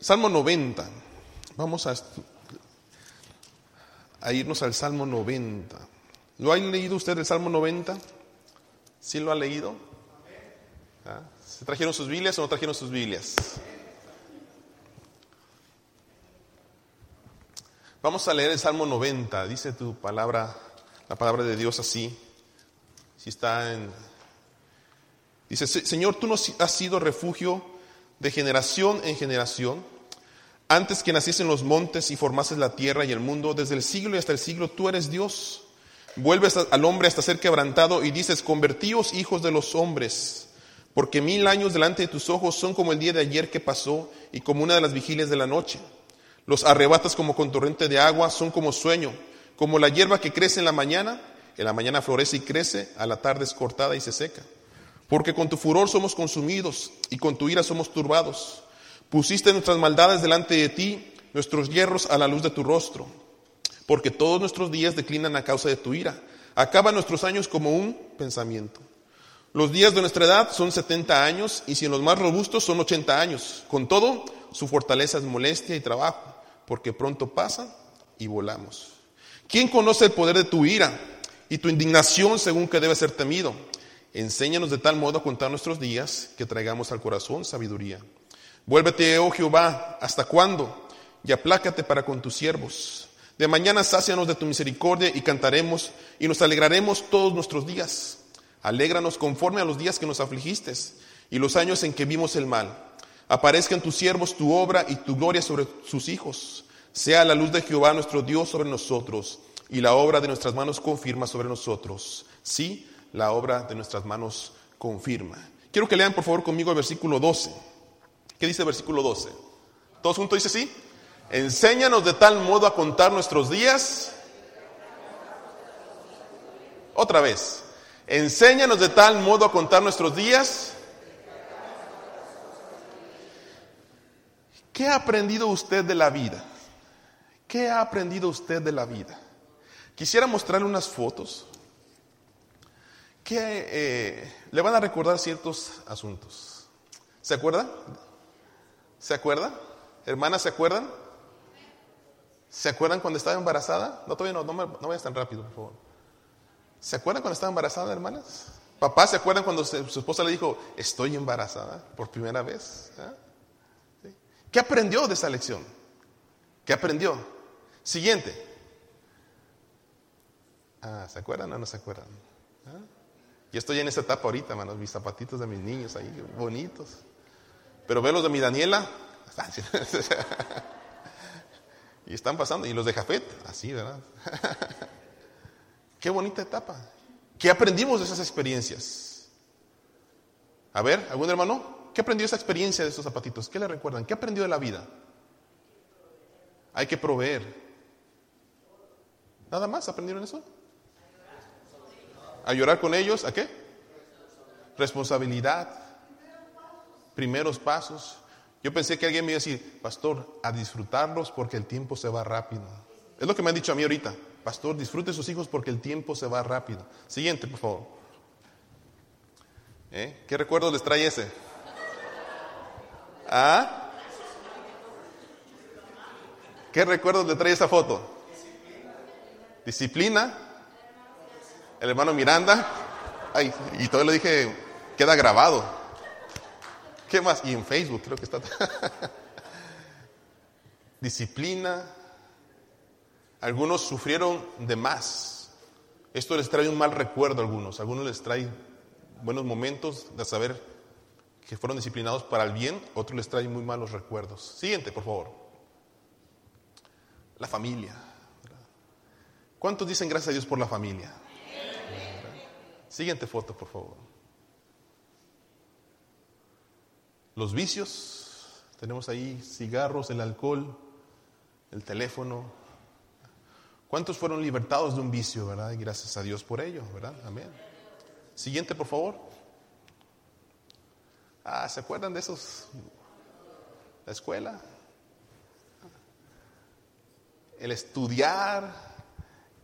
Salmo 90. Vamos a, irnos al Salmo 90. ¿Lo ha leído usted el Salmo 90? ¿Sí lo ha leído? ¿Ah? ¿Se trajeron sus Biblias o no trajeron sus Biblias? Vamos a leer el Salmo 90. Dice tu palabra, la palabra de Dios así. Si está en. Dice: Señor, tú nos has sido refugio de generación en generación. Antes que naciesen los montes y formases la tierra y el mundo, desde el siglo y hasta el siglo, tú eres Dios. Vuelves al hombre hasta ser quebrantado y dices: Convertíos hijos de los hombres. Porque mil años delante de tus ojos son como el día de ayer que pasó y como una de las vigilias de la noche. Los arrebatas como con torrente de agua, son como sueño, como la hierba que crece en la mañana, en la mañana florece y crece, a la tarde es cortada y se seca. Porque con tu furor somos consumidos y con tu ira somos turbados. Pusiste nuestras maldades delante de ti, nuestros hierros a la luz de tu rostro. Porque todos nuestros días declinan a causa de tu ira. Acaban nuestros años como un pensamiento. Los días de nuestra edad son 70 años y si en los más robustos son 80 años. Con todo, su fortaleza es molestia y trabajo porque pronto pasa y volamos. ¿Quién conoce el poder de tu ira y tu indignación según que debe ser temido? Enséñanos de tal modo a contar nuestros días que traigamos al corazón sabiduría. Vuélvete, oh Jehová, ¿hasta cuándo? Y aplácate para con tus siervos. De mañana sácianos de tu misericordia y cantaremos y nos alegraremos todos nuestros días. Alégranos conforme a los días que nos afligiste y los años en que vimos el mal Aparezca en tus siervos tu obra y tu gloria sobre sus hijos. Sea la luz de Jehová nuestro Dios sobre nosotros y la obra de nuestras manos confirma sobre nosotros. Sí, la obra de nuestras manos confirma. Quiero que lean por favor conmigo el versículo 12. ¿Qué dice el versículo 12? ¿Todos juntos dice sí? Enséñanos de tal modo a contar nuestros días. Otra vez. Enséñanos de tal modo a contar nuestros días ¿Qué ha aprendido usted de la vida? ¿Qué ha aprendido usted de la vida? Quisiera mostrarle unas fotos eh, le van a recordar ciertos asuntos. ¿Se acuerdan? ¿Se acuerdan? Hermanas, ¿se acuerdan? ¿Se acuerdan cuando estaba embarazada? No, todavía no, no, vayas tan rápido, por favor. ¿Se acuerdan cuando estaba embarazada, hermanas? Papá, ¿se acuerdan cuando su esposa le dijo, estoy embarazada por primera vez? ¿Qué aprendió de esa lección? ¿Qué aprendió? Siguiente. Ah, ¿se acuerdan o no se acuerdan? Yo estoy en esa etapa ahorita, manos, mis zapatitos de mis niños ahí, bonitos. Pero veo los de mi Daniela, y están pasando, y los de Jafet, así, ¿verdad? Qué bonita etapa. ¿Qué aprendimos de esas experiencias? A ver, ¿algún hermano? ¿Qué aprendió esa experiencia de esos zapatitos? ¿Qué le recuerdan? ¿Qué aprendió de la vida? Hay que proveer. ¿Nada más aprendieron eso? A llorar con ellos, ¿a qué? Responsabilidad. Primeros pasos. Yo pensé que alguien me iba a decir, pastor, a disfrutarlos porque el tiempo se va rápido. Es lo que me han dicho a mí ahorita. Pastor, disfrute sus hijos porque el tiempo se va rápido. Siguiente, por favor. ¿Eh? ¿Qué recuerdos les trae ese? ¿Ah? ¿Qué recuerdos le trae esa foto? Disciplina. El hermano Miranda. Ay, y todo le dije, queda grabado. ¿Qué más? Y en Facebook creo que está. Disciplina. Algunos sufrieron de más. Esto les trae un mal recuerdo a algunos. Algunos les trae buenos momentos de saber que fueron disciplinados para el bien, otros les traen muy malos recuerdos. Siguiente, por favor. La familia. ¿Cuántos dicen gracias a Dios por la familia? Siguiente foto, por favor. Los vicios. Tenemos ahí cigarros, el alcohol, el teléfono. ¿Cuántos fueron libertados de un vicio, verdad? Y gracias a Dios por ello, ¿verdad? Amén. Siguiente, por favor. Ah, ¿se acuerdan de esos? La escuela. El estudiar,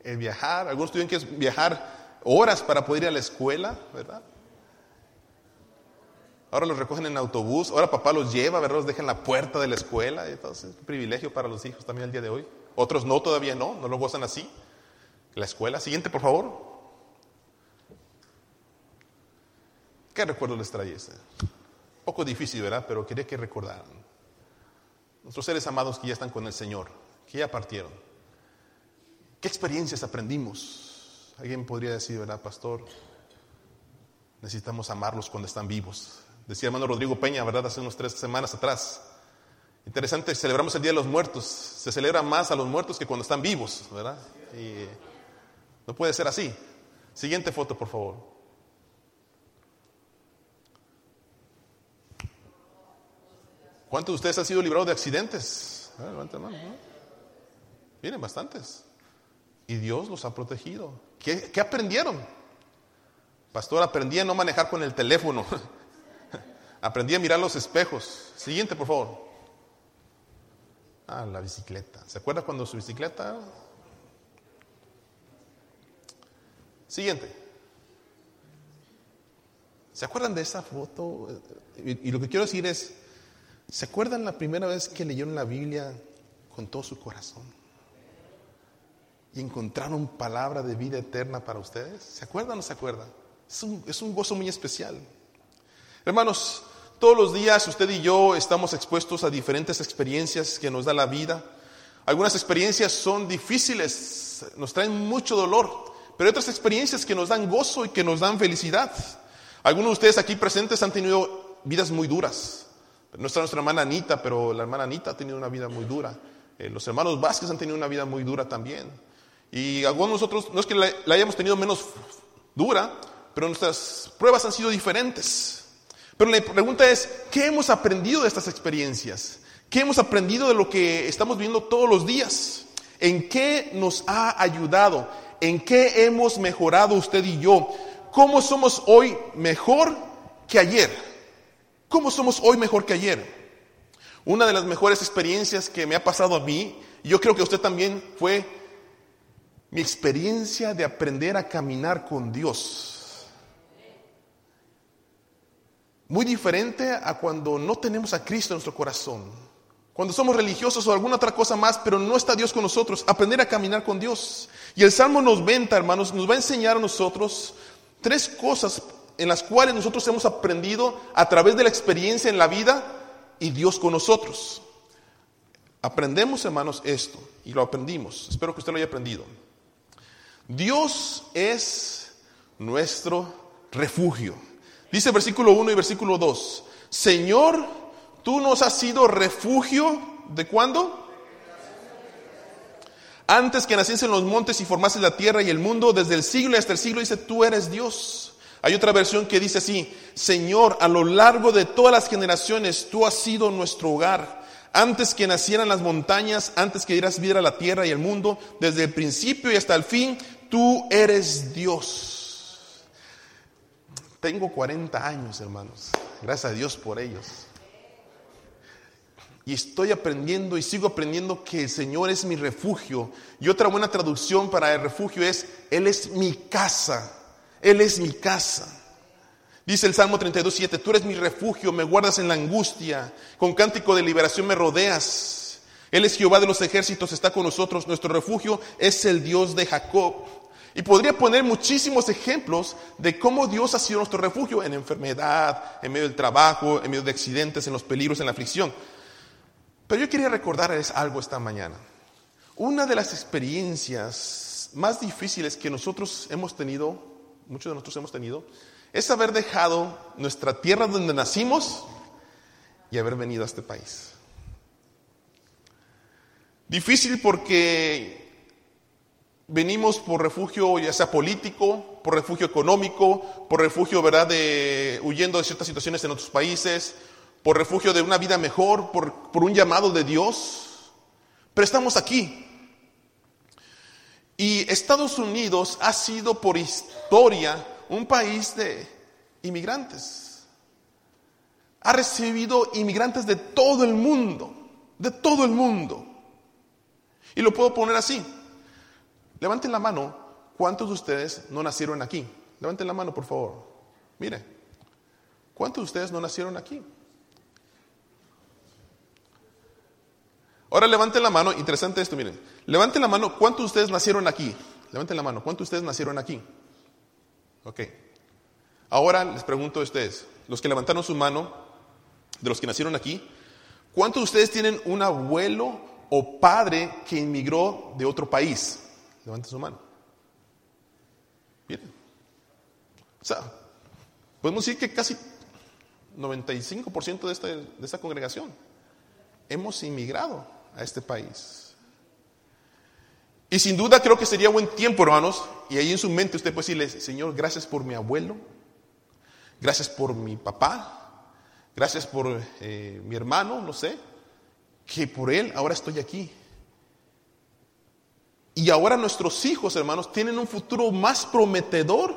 el viajar. Algunos tuvieron que viajar horas para poder ir a la escuela, ¿verdad? ahora los recogen en autobús, ahora papá los lleva, ¿verdad? Los deja en la puerta de la escuela, entonces es un privilegio para los hijos también el día de hoy. Otros no, todavía no, no lo gozan así. La escuela, siguiente por favor. ¿Qué recuerdo les trae este? Poco difícil, ¿verdad? Pero quería que recordaran. Nuestros seres amados que ya están con el Señor, que ya partieron. ¿Qué experiencias aprendimos? Alguien podría decir, ¿verdad, pastor? Necesitamos amarlos cuando están vivos. Decía hermano Rodrigo Peña, ¿verdad? Hace unas tres semanas atrás. Interesante, celebramos el Día de los Muertos. Se celebra más a los muertos que cuando están vivos, ¿verdad? No puede ser así. Siguiente foto, por favor. ¿Cuántos de ustedes han sido librados de accidentes? Miren, bastantes. Y Dios los ha protegido. ¿Qué, ¿Qué, aprendieron? Pastor, aprendí a no manejar con el teléfono. aprendí a mirar los espejos. Siguiente, por favor. Ah, la bicicleta. ¿Se acuerda cuando su bicicleta? Siguiente. ¿Se acuerdan de esa foto? y lo que quiero decir es, ¿Se acuerdan la primera vez que leyeron la Biblia con todo su corazón? Y encontraron palabra de vida eterna para ustedes. ¿Se acuerdan o no se acuerdan? Es un, es un gozo muy especial. Hermanos, todos los días usted y yo estamos expuestos a diferentes experiencias que nos da la vida. Algunas experiencias son difíciles, nos traen mucho dolor, pero hay otras experiencias que nos dan gozo y que nos dan felicidad. Algunos de ustedes aquí presentes han tenido vidas muy duras, no está nuestra hermana Anita, pero la hermana Anita ha tenido una vida muy dura. Eh, los hermanos Vázquez han tenido una vida muy dura también. Y algunos nosotros, no es que la, hayamos tenido menos dura, pero nuestras pruebas han sido diferentes. Pero la pregunta es, ¿qué hemos aprendido de estas experiencias? ¿Qué hemos aprendido de lo que estamos viendo todos los días? ¿En qué nos ha ayudado? ¿En qué hemos mejorado usted y yo? ¿Cómo somos hoy mejor que ayer? ¿Cómo somos hoy mejor que ayer? Una de las mejores experiencias que me ha pasado a mí, y yo creo que usted también, fue mi experiencia de aprender a caminar con Dios. Muy diferente a cuando no tenemos a Cristo en nuestro corazón. Cuando somos religiosos o alguna otra cosa más, pero no está Dios con nosotros, aprender a caminar con Dios. Y el Salmo 90, hermanos, nos va a enseñar a nosotros tres cosas en las cuales nosotros hemos aprendido a través de la experiencia en la vida y Dios con nosotros. Aprendemos, hermanos, esto y lo aprendimos. Espero que usted lo haya aprendido. Dios es nuestro refugio. Dice versículo 1 y versículo 2. Señor, tú nos has sido refugio de cuándo? Antes que naciesen los montes y formases la tierra y el mundo, desde el siglo hasta el siglo, dice, tú eres Dios. Hay otra versión que dice así, Señor, a lo largo de todas las generaciones tú has sido nuestro hogar. Antes que nacieran las montañas, antes que dieras vida a la tierra y el mundo, desde el principio y hasta el fin, tú eres Dios. Tengo 40 años, hermanos. Gracias a Dios por ellos. Y estoy aprendiendo y sigo aprendiendo que el Señor es mi refugio. Y otra buena traducción para el refugio es, Él es mi casa. Él es mi casa. Dice el Salmo 32, 7, tú eres mi refugio, me guardas en la angustia, con cántico de liberación me rodeas. Él es Jehová de los ejércitos, está con nosotros, nuestro refugio es el Dios de Jacob. Y podría poner muchísimos ejemplos de cómo Dios ha sido nuestro refugio en enfermedad, en medio del trabajo, en medio de accidentes, en los peligros, en la aflicción. Pero yo quería recordarles algo esta mañana. Una de las experiencias más difíciles que nosotros hemos tenido muchos de nosotros hemos tenido, es haber dejado nuestra tierra donde nacimos y haber venido a este país. Difícil porque venimos por refugio ya sea político, por refugio económico, por refugio, ¿verdad?, de huyendo de ciertas situaciones en otros países, por refugio de una vida mejor, por, por un llamado de Dios. Pero estamos aquí, y Estados Unidos ha sido por historia un país de inmigrantes. Ha recibido inmigrantes de todo el mundo, de todo el mundo. Y lo puedo poner así. Levanten la mano, ¿cuántos de ustedes no nacieron aquí? Levanten la mano, por favor. Mire, ¿Cuántos de ustedes no nacieron aquí? Ahora levanten la mano, interesante esto, miren. Levanten la mano, ¿cuántos de ustedes nacieron aquí? Levanten la mano, ¿cuántos de ustedes nacieron aquí? Ok. Ahora les pregunto a ustedes, los que levantaron su mano, de los que nacieron aquí, ¿cuántos de ustedes tienen un abuelo o padre que inmigró de otro país? Levanten su mano. Miren. O sea, podemos decir que casi 95% de esta, de esta congregación hemos inmigrado a este país. Y sin duda creo que sería buen tiempo, hermanos, y ahí en su mente usted puede decirle, Señor, gracias por mi abuelo, gracias por mi papá, gracias por eh, mi hermano, no sé, que por él ahora estoy aquí. Y ahora nuestros hijos, hermanos, tienen un futuro más prometedor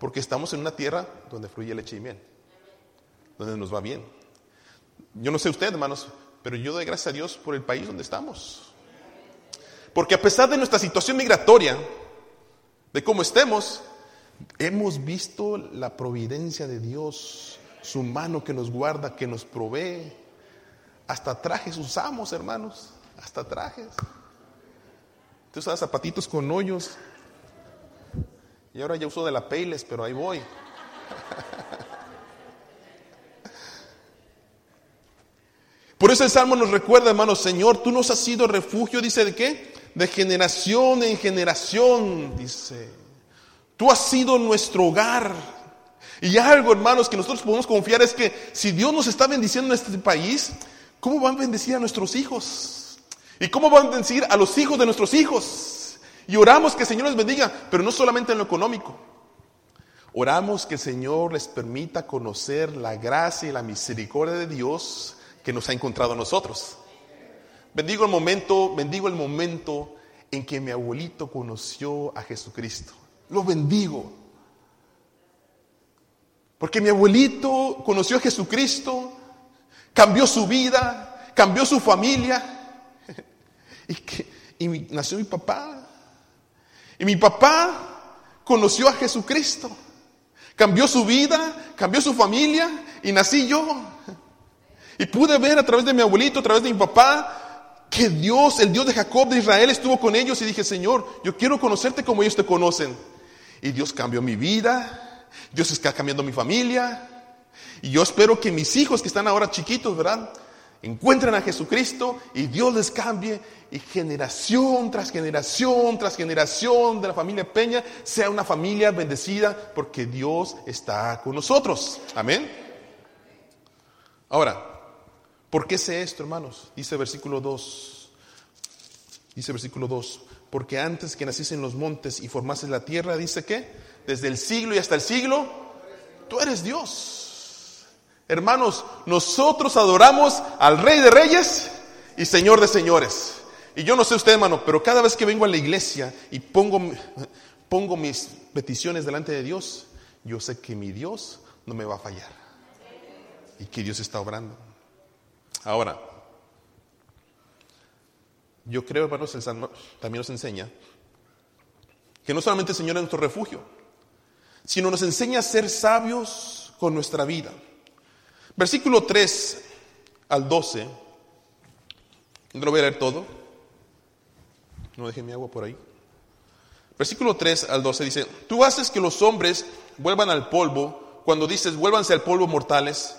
porque estamos en una tierra donde fluye leche y miel, donde nos va bien. Yo no sé usted, hermanos, pero yo doy gracias a Dios por el país donde estamos. Porque a pesar de nuestra situación migratoria, de cómo estemos, hemos visto la providencia de Dios, su mano que nos guarda, que nos provee. Hasta trajes usamos, hermanos, hasta trajes. Tú usas zapatitos con hoyos. Y ahora ya uso de la Payless, pero ahí voy. Por eso el Salmo nos recuerda, hermanos, Señor, tú nos has sido refugio, dice de qué? De generación en generación, dice. Tú has sido nuestro hogar. Y algo, hermanos, que nosotros podemos confiar es que si Dios nos está bendiciendo en este país, ¿cómo van a bendecir a nuestros hijos? ¿Y cómo van a bendecir a los hijos de nuestros hijos? Y oramos que el Señor les bendiga, pero no solamente en lo económico. Oramos que el Señor les permita conocer la gracia y la misericordia de Dios que nos ha encontrado a nosotros. Bendigo el momento, bendigo el momento en que mi abuelito conoció a Jesucristo. Lo bendigo. Porque mi abuelito conoció a Jesucristo, cambió su vida, cambió su familia. Y, que, y nació mi papá. Y mi papá conoció a Jesucristo. Cambió su vida, cambió su familia y nací yo. Y pude ver a través de mi abuelito, a través de mi papá, que Dios, el Dios de Jacob, de Israel, estuvo con ellos y dije, Señor, yo quiero conocerte como ellos te conocen. Y Dios cambió mi vida, Dios está cambiando mi familia. Y yo espero que mis hijos que están ahora chiquitos, ¿verdad? Encuentren a Jesucristo y Dios les cambie y generación tras generación tras generación de la familia Peña sea una familia bendecida porque Dios está con nosotros. Amén. Ahora, ¿Por qué sé esto, hermanos? Dice versículo 2. Dice versículo 2. Porque antes que naciste en los montes y formases la tierra, dice que desde el siglo y hasta el siglo, tú eres Dios. Hermanos, nosotros adoramos al Rey de Reyes y Señor de Señores. Y yo no sé usted, hermano, pero cada vez que vengo a la iglesia y pongo, pongo mis peticiones delante de Dios, yo sé que mi Dios no me va a fallar. Y que Dios está obrando. Ahora, yo creo, hermanos, el Salmo también nos enseña que no solamente el Señor es nuestro refugio, sino nos enseña a ser sabios con nuestra vida. Versículo 3 al 12, no lo voy a leer todo, no deje mi agua por ahí. Versículo 3 al 12 dice, tú haces que los hombres vuelvan al polvo, cuando dices, vuélvanse al polvo mortales,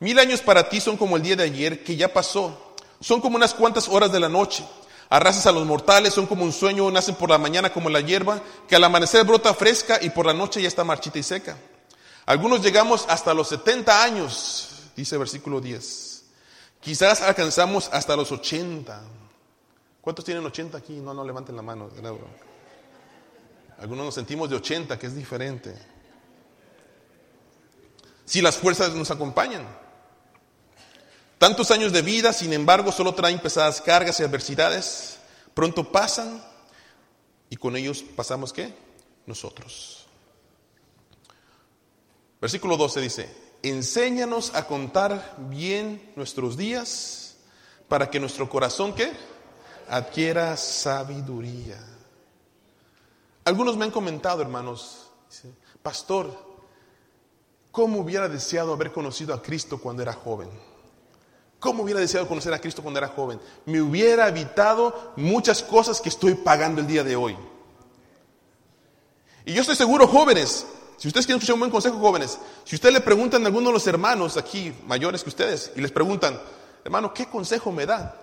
Mil años para ti son como el día de ayer que ya pasó. Son como unas cuantas horas de la noche. Arrasas a los mortales, son como un sueño, nacen por la mañana como la hierba, que al amanecer brota fresca y por la noche ya está marchita y seca. Algunos llegamos hasta los 70 años, dice versículo 10. Quizás alcanzamos hasta los 80. ¿Cuántos tienen 80 aquí? No, no levanten la mano. Algunos nos sentimos de 80, que es diferente. Si las fuerzas nos acompañan. Tantos años de vida, sin embargo, solo traen pesadas cargas y adversidades. Pronto pasan y con ellos pasamos qué? Nosotros. Versículo 12 dice, enséñanos a contar bien nuestros días para que nuestro corazón qué? Adquiera sabiduría. Algunos me han comentado, hermanos, pastor, ¿Cómo hubiera deseado haber conocido a Cristo cuando era joven? ¿Cómo hubiera deseado conocer a Cristo cuando era joven? Me hubiera evitado muchas cosas que estoy pagando el día de hoy. Y yo estoy seguro, jóvenes, si ustedes quieren escuchar un buen consejo, jóvenes, si ustedes le preguntan a alguno de los hermanos aquí, mayores que ustedes, y les preguntan, hermano, ¿qué consejo me da?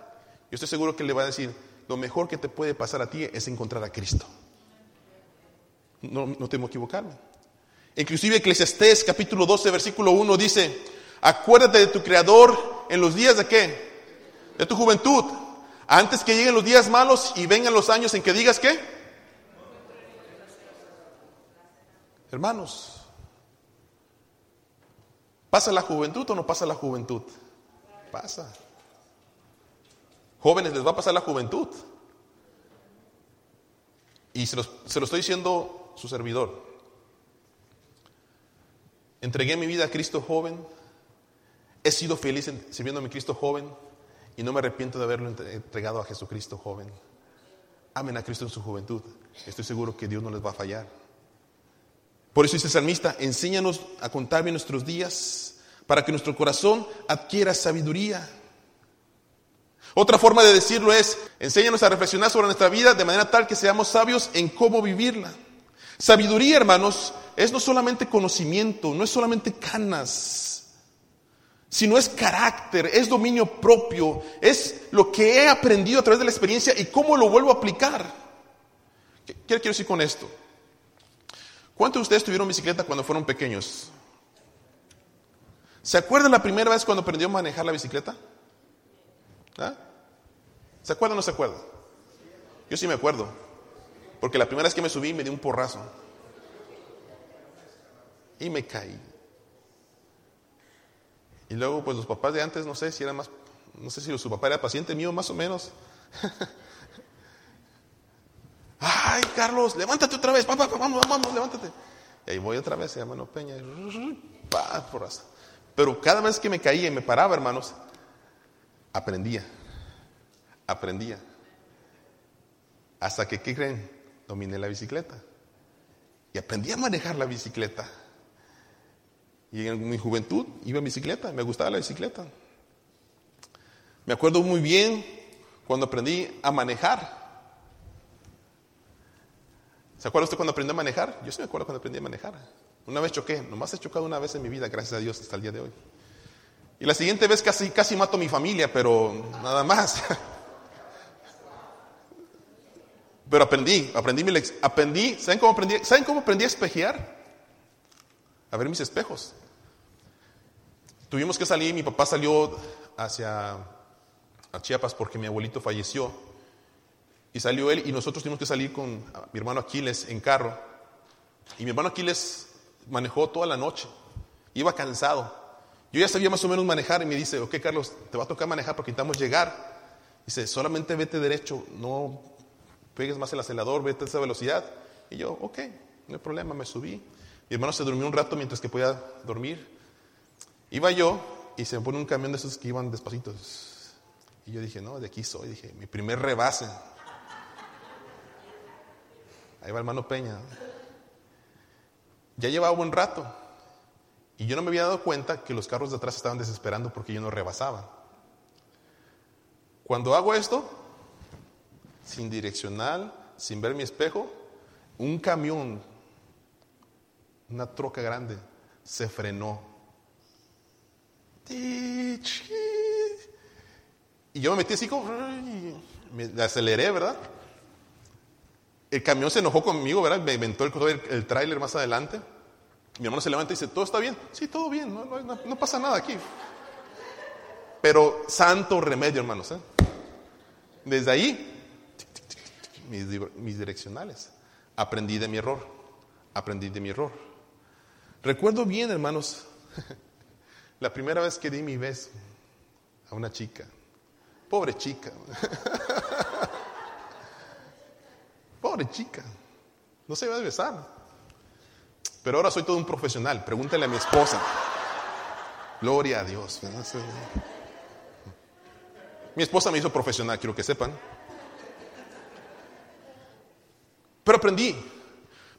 Yo estoy seguro que le va a decir, lo mejor que te puede pasar a ti es encontrar a Cristo. No, no temo equivocarme. Inclusive Eclesiastés capítulo 12, versículo 1 dice, acuérdate de tu Creador en los días de qué? De tu juventud. Antes que lleguen los días malos y vengan los años en que digas qué? Hermanos, ¿pasa la juventud o no pasa la juventud? Pasa. Jóvenes, les va a pasar la juventud. Y se, se lo estoy diciendo su servidor. Entregué mi vida a Cristo joven. He sido feliz sirviendo a mi Cristo joven y no me arrepiento de haberlo entregado a Jesucristo joven. Amen a Cristo en su juventud. Estoy seguro que Dios no les va a fallar. Por eso dice el salmista, enséñanos a contar bien nuestros días para que nuestro corazón adquiera sabiduría. Otra forma de decirlo es, enséñanos a reflexionar sobre nuestra vida de manera tal que seamos sabios en cómo vivirla. Sabiduría, hermanos, es no solamente conocimiento, no es solamente canas, sino es carácter, es dominio propio, es lo que he aprendido a través de la experiencia y cómo lo vuelvo a aplicar. ¿Qué quiero decir con esto? ¿Cuántos de ustedes tuvieron bicicleta cuando fueron pequeños? ¿Se acuerdan la primera vez cuando aprendió a manejar la bicicleta? ¿Ah? ¿Se acuerdan o no se acuerdan? Yo sí me acuerdo. Porque la primera vez que me subí me di un porrazo. Y me caí. Y luego, pues los papás de antes, no sé si era más, no sé si su papá era paciente mío, más o menos. Carlos, levántate otra vez, papá, vamos, vamos, levántate. Y ahí voy otra vez, hermano Peña. porrazo. Pero cada vez que me caía y me paraba, hermanos, aprendía, aprendía. Hasta que, ¿qué creen? dominé la bicicleta. Y aprendí a manejar la bicicleta. Y en mi juventud iba en bicicleta, me gustaba la bicicleta. Me acuerdo muy bien cuando aprendí a manejar. ¿Se acuerda usted cuando aprendió a manejar? Yo sí me acuerdo cuando aprendí a manejar. Una vez choqué, nomás he chocado una vez en mi vida, gracias a Dios, hasta el día de hoy. Y la siguiente vez casi, casi mato a mi familia, pero nada más. Pero aprendí, aprendí mi aprendí, ¿saben cómo aprendí? ¿Saben cómo aprendí a espejear? A ver mis espejos. Tuvimos que salir, mi papá salió hacia a Chiapas porque mi abuelito falleció. Y salió él y nosotros tuvimos que salir con mi hermano Aquiles en carro. Y mi hermano Aquiles manejó toda la noche. Iba cansado. Yo ya sabía más o menos manejar y me dice, ok Carlos, te va a tocar manejar porque intentamos llegar. Dice, solamente vete derecho, no pegues más el acelerador, vete a esa velocidad. Y yo, ok, no hay problema, me subí. Mi hermano se durmió un rato mientras que podía dormir. Iba yo y se me pone un camión de esos que iban despacitos. Y yo dije, no, de aquí soy. Dije, mi primer rebase. Ahí va hermano Peña. Ya llevaba buen rato. Y yo no me había dado cuenta que los carros de atrás estaban desesperando porque yo no rebasaba. Cuando hago esto, sin direccional, sin ver mi espejo, un camión, una troca grande, se frenó. Y yo me metí así como, me aceleré, ¿verdad? El camión se enojó conmigo, ¿verdad? Me inventó el, el, tráiler más adelante. Mi hermano se levanta y dice, ¿todo está bien? Sí, todo bien, no, pasa nada aquí. Pero santo remedio, hermanos. ¿eh? Desde ahí mis, direccionales. Aprendí de mi error, aprendí de mi error. Recuerdo bien, hermanos, la primera vez que di mi beso a una chica. Pobre chica. Pobre chica. No se iba a besar. Pero ahora soy todo un profesional. Pregúntale a mi esposa. Gloria a Dios. Mi esposa me hizo profesional, quiero que sepan. Pero aprendí.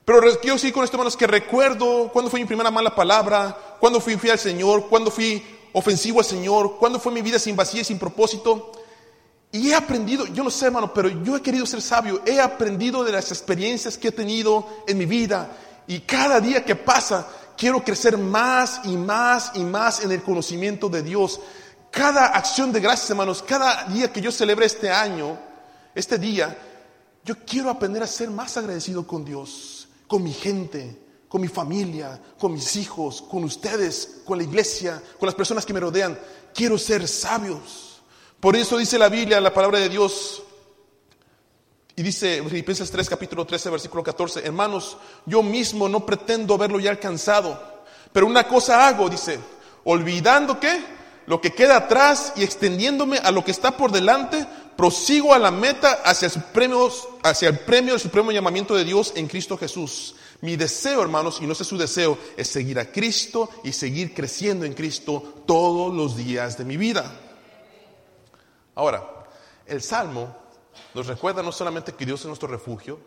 Pero quiero decir con esto, hermanos, que recuerdo cuando fue mi primera mala palabra, cuándo fui fiel al Señor, cuándo fui ofensivo al Señor, cuándo fue mi vida sin vacía y sin propósito. Y he aprendido, yo no sé hermano, pero yo he querido ser sabio, he aprendido de las experiencias que he tenido en mi vida y cada día que pasa quiero crecer más y más y más en el conocimiento de Dios. Cada acción de gracias hermanos, cada día que yo celebre este año, este día, yo quiero aprender a ser más agradecido con Dios, con mi gente, con mi familia, con mis hijos, con ustedes, con la iglesia, con las personas que me rodean. Quiero ser sabios. Por eso dice la Biblia, la palabra de Dios, y dice Filipenses 3, capítulo 13, versículo 14, hermanos, yo mismo no pretendo haberlo ya alcanzado, pero una cosa hago, dice, olvidando que lo que queda atrás y extendiéndome a lo que está por delante, prosigo a la meta hacia el, supremo, hacia el premio del supremo llamamiento de Dios en Cristo Jesús. Mi deseo, hermanos, y no sé su deseo, es seguir a Cristo y seguir creciendo en Cristo todos los días de mi vida. Ahora, el Salmo nos recuerda no solamente que Dios es nuestro refugio,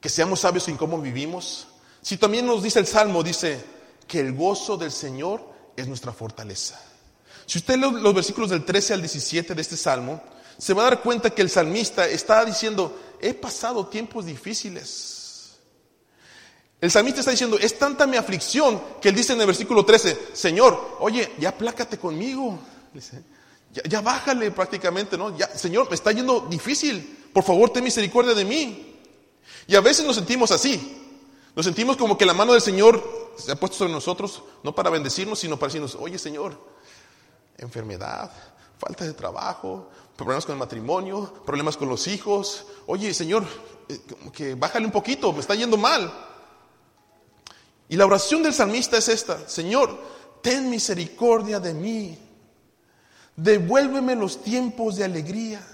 que seamos sabios en cómo vivimos, si también nos dice el Salmo, dice que el gozo del Señor es nuestra fortaleza. Si usted lee los versículos del 13 al 17 de este Salmo, se va a dar cuenta que el salmista está diciendo, he pasado tiempos difíciles. El salmista está diciendo, es tanta mi aflicción que él dice en el versículo 13, Señor, oye, ya plácate conmigo. Dice, ya, bájale prácticamente, ¿no? Ya, Señor, me está yendo difícil. Por favor, ten misericordia de mí. Y a veces nos sentimos así. Nos sentimos como que la mano del Señor se ha puesto sobre nosotros, no para bendecirnos, sino para decirnos, oye Señor, enfermedad, falta de trabajo, problemas con el matrimonio, problemas con los hijos. Oye Señor, eh, que bájale un poquito, me está yendo mal. Y la oración del salmista es esta, Señor, ten misericordia de mí. Devuélveme los tiempos de alegría.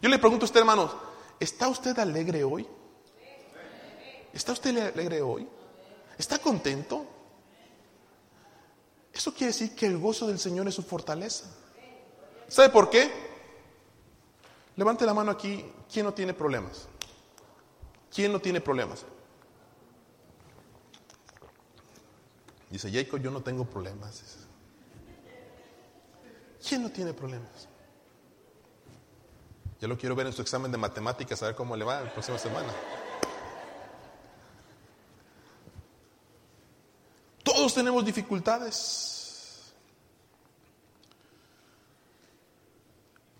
Yo le pregunto a usted, hermanos, ¿está usted alegre hoy? ¿Está usted alegre hoy? ¿Está contento? Eso quiere decir que el gozo del Señor es su fortaleza. ¿Sabe por qué? Levante la mano aquí. ¿Quién no tiene problemas? ¿Quién no tiene problemas? Dice Jacob, yo no tengo problemas. ¿Quién no tiene problemas? Yo lo quiero ver en su examen de matemáticas, a ver cómo le va la próxima semana. Todos tenemos dificultades.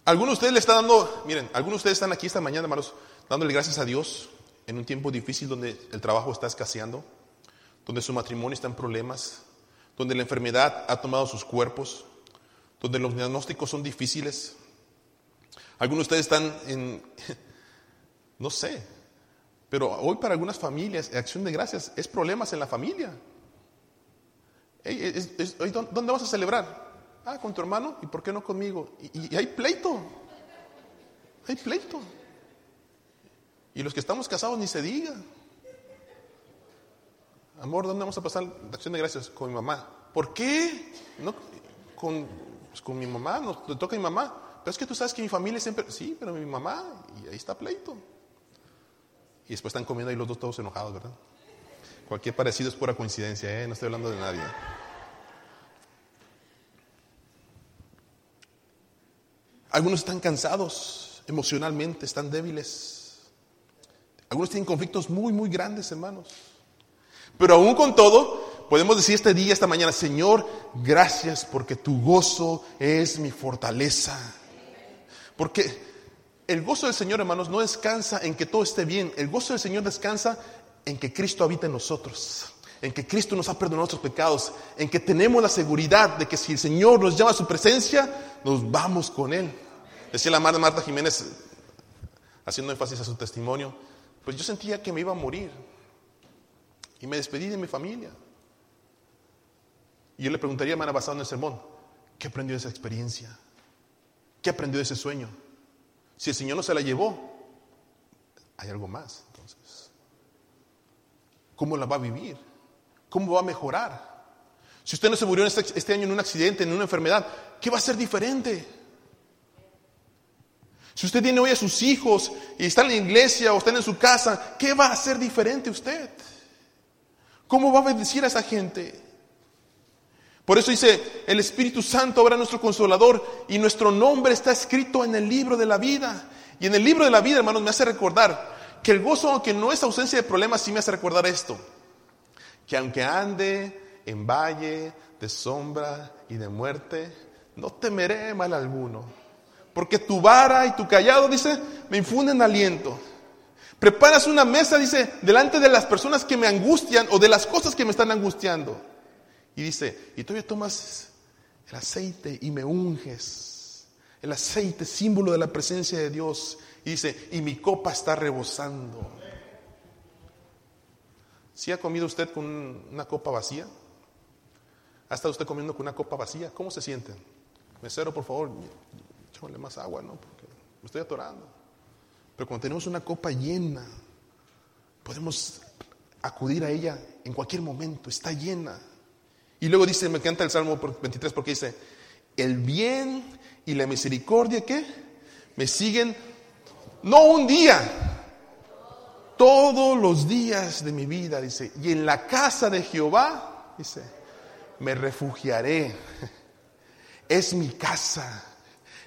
Algunos de ustedes le están dando, miren, algunos de ustedes están aquí esta mañana, hermanos, dándole gracias a Dios en un tiempo difícil donde el trabajo está escaseando, donde su matrimonio está en problemas, donde la enfermedad ha tomado sus cuerpos, donde los diagnósticos son difíciles. Algunos de ustedes están en, no sé, pero hoy para algunas familias, acción de gracias, es problemas en la familia. ¿Dónde vas a celebrar? Ah, con tu hermano, ¿y por qué no conmigo? Y, y hay pleito, hay pleito. Y los que estamos casados ni se diga. Amor, ¿dónde vamos a pasar la acción de gracias? Con mi mamá. ¿Por qué? No, con pues con mi mamá, nos, le toca a mi mamá. Pero es que tú sabes que mi familia siempre, sí, pero mi mamá, y ahí está pleito. Y después están comiendo ahí los dos todos enojados, ¿verdad? Cualquier parecido es pura coincidencia, ¿eh? No estoy hablando de nadie. Algunos están cansados emocionalmente, están débiles. Algunos tienen conflictos muy, muy grandes, hermanos. Pero aún con todo, podemos decir este día, esta mañana, Señor, gracias porque tu gozo es mi fortaleza. Porque el gozo del Señor, hermanos, no descansa en que todo esté bien. El gozo del Señor descansa en que Cristo habita en nosotros, en que Cristo nos ha perdonado nuestros pecados, en que tenemos la seguridad de que si el Señor nos llama a su presencia, nos vamos con Él. Decía la madre Marta Jiménez, haciendo énfasis a su testimonio, pues yo sentía que me iba a morir y me despedí de mi familia. Y yo le preguntaría, hermana, basado en el sermón, ¿qué aprendió de esa experiencia? ¿Qué aprendió de ese sueño? Si el Señor no se la llevó, hay algo más. Entonces, ¿cómo la va a vivir? ¿Cómo va a mejorar? Si usted no se murió este, este año en un accidente, en una enfermedad, ¿qué va a ser diferente? Si usted tiene hoy a sus hijos y está en la iglesia o está en su casa, ¿qué va a hacer diferente usted? ¿Cómo va a bendecir a esa gente? Por eso dice, el Espíritu Santo ahora nuestro consolador y nuestro nombre está escrito en el libro de la vida. Y en el libro de la vida, hermanos, me hace recordar que el gozo, aunque no es ausencia de problemas, sí me hace recordar esto. Que aunque ande en valle de sombra y de muerte, no temeré mal alguno. Porque tu vara y tu callado, dice, me infunden aliento. Preparas una mesa, dice, delante de las personas que me angustian o de las cosas que me están angustiando. Y dice, y todavía tomas el aceite y me unges. El aceite, símbolo de la presencia de Dios. Y dice, y mi copa está rebosando. ¿Sí ha comido usted con una copa vacía? ¿Ha estado usted comiendo con una copa vacía? ¿Cómo se siente? Mesero, por favor, échale más agua, ¿no? Porque me estoy atorando. Pero cuando tenemos una copa llena, podemos acudir a ella en cualquier momento, está llena. Y luego dice, me encanta el Salmo 23 porque dice, el bien y la misericordia que me siguen, no un día, todos los días de mi vida, dice, y en la casa de Jehová, dice, me refugiaré. Es mi casa.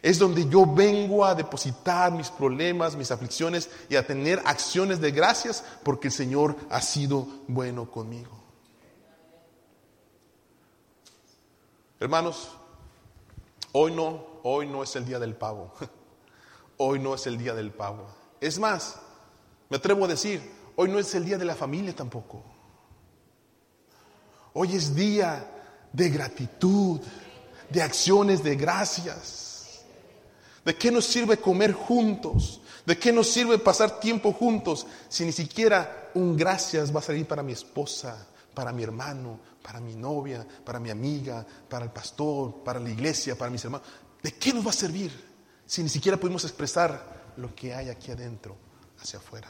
Es donde yo vengo a depositar mis problemas, mis aflicciones y a tener acciones de gracias porque el Señor ha sido bueno conmigo. Hermanos, hoy no, hoy no es el día del pavo. Hoy no es el día del pavo. Es más, me atrevo a decir, hoy no es el día de la familia tampoco. Hoy es día de gratitud, de acciones de gracias. ¿De qué nos sirve comer juntos? ¿De qué nos sirve pasar tiempo juntos si ni siquiera un gracias va a salir para mi esposa, para mi hermano, para mi novia, para mi amiga, para el pastor, para la iglesia, para mis hermanos? ¿De qué nos va a servir si ni siquiera podemos expresar lo que hay aquí adentro hacia afuera?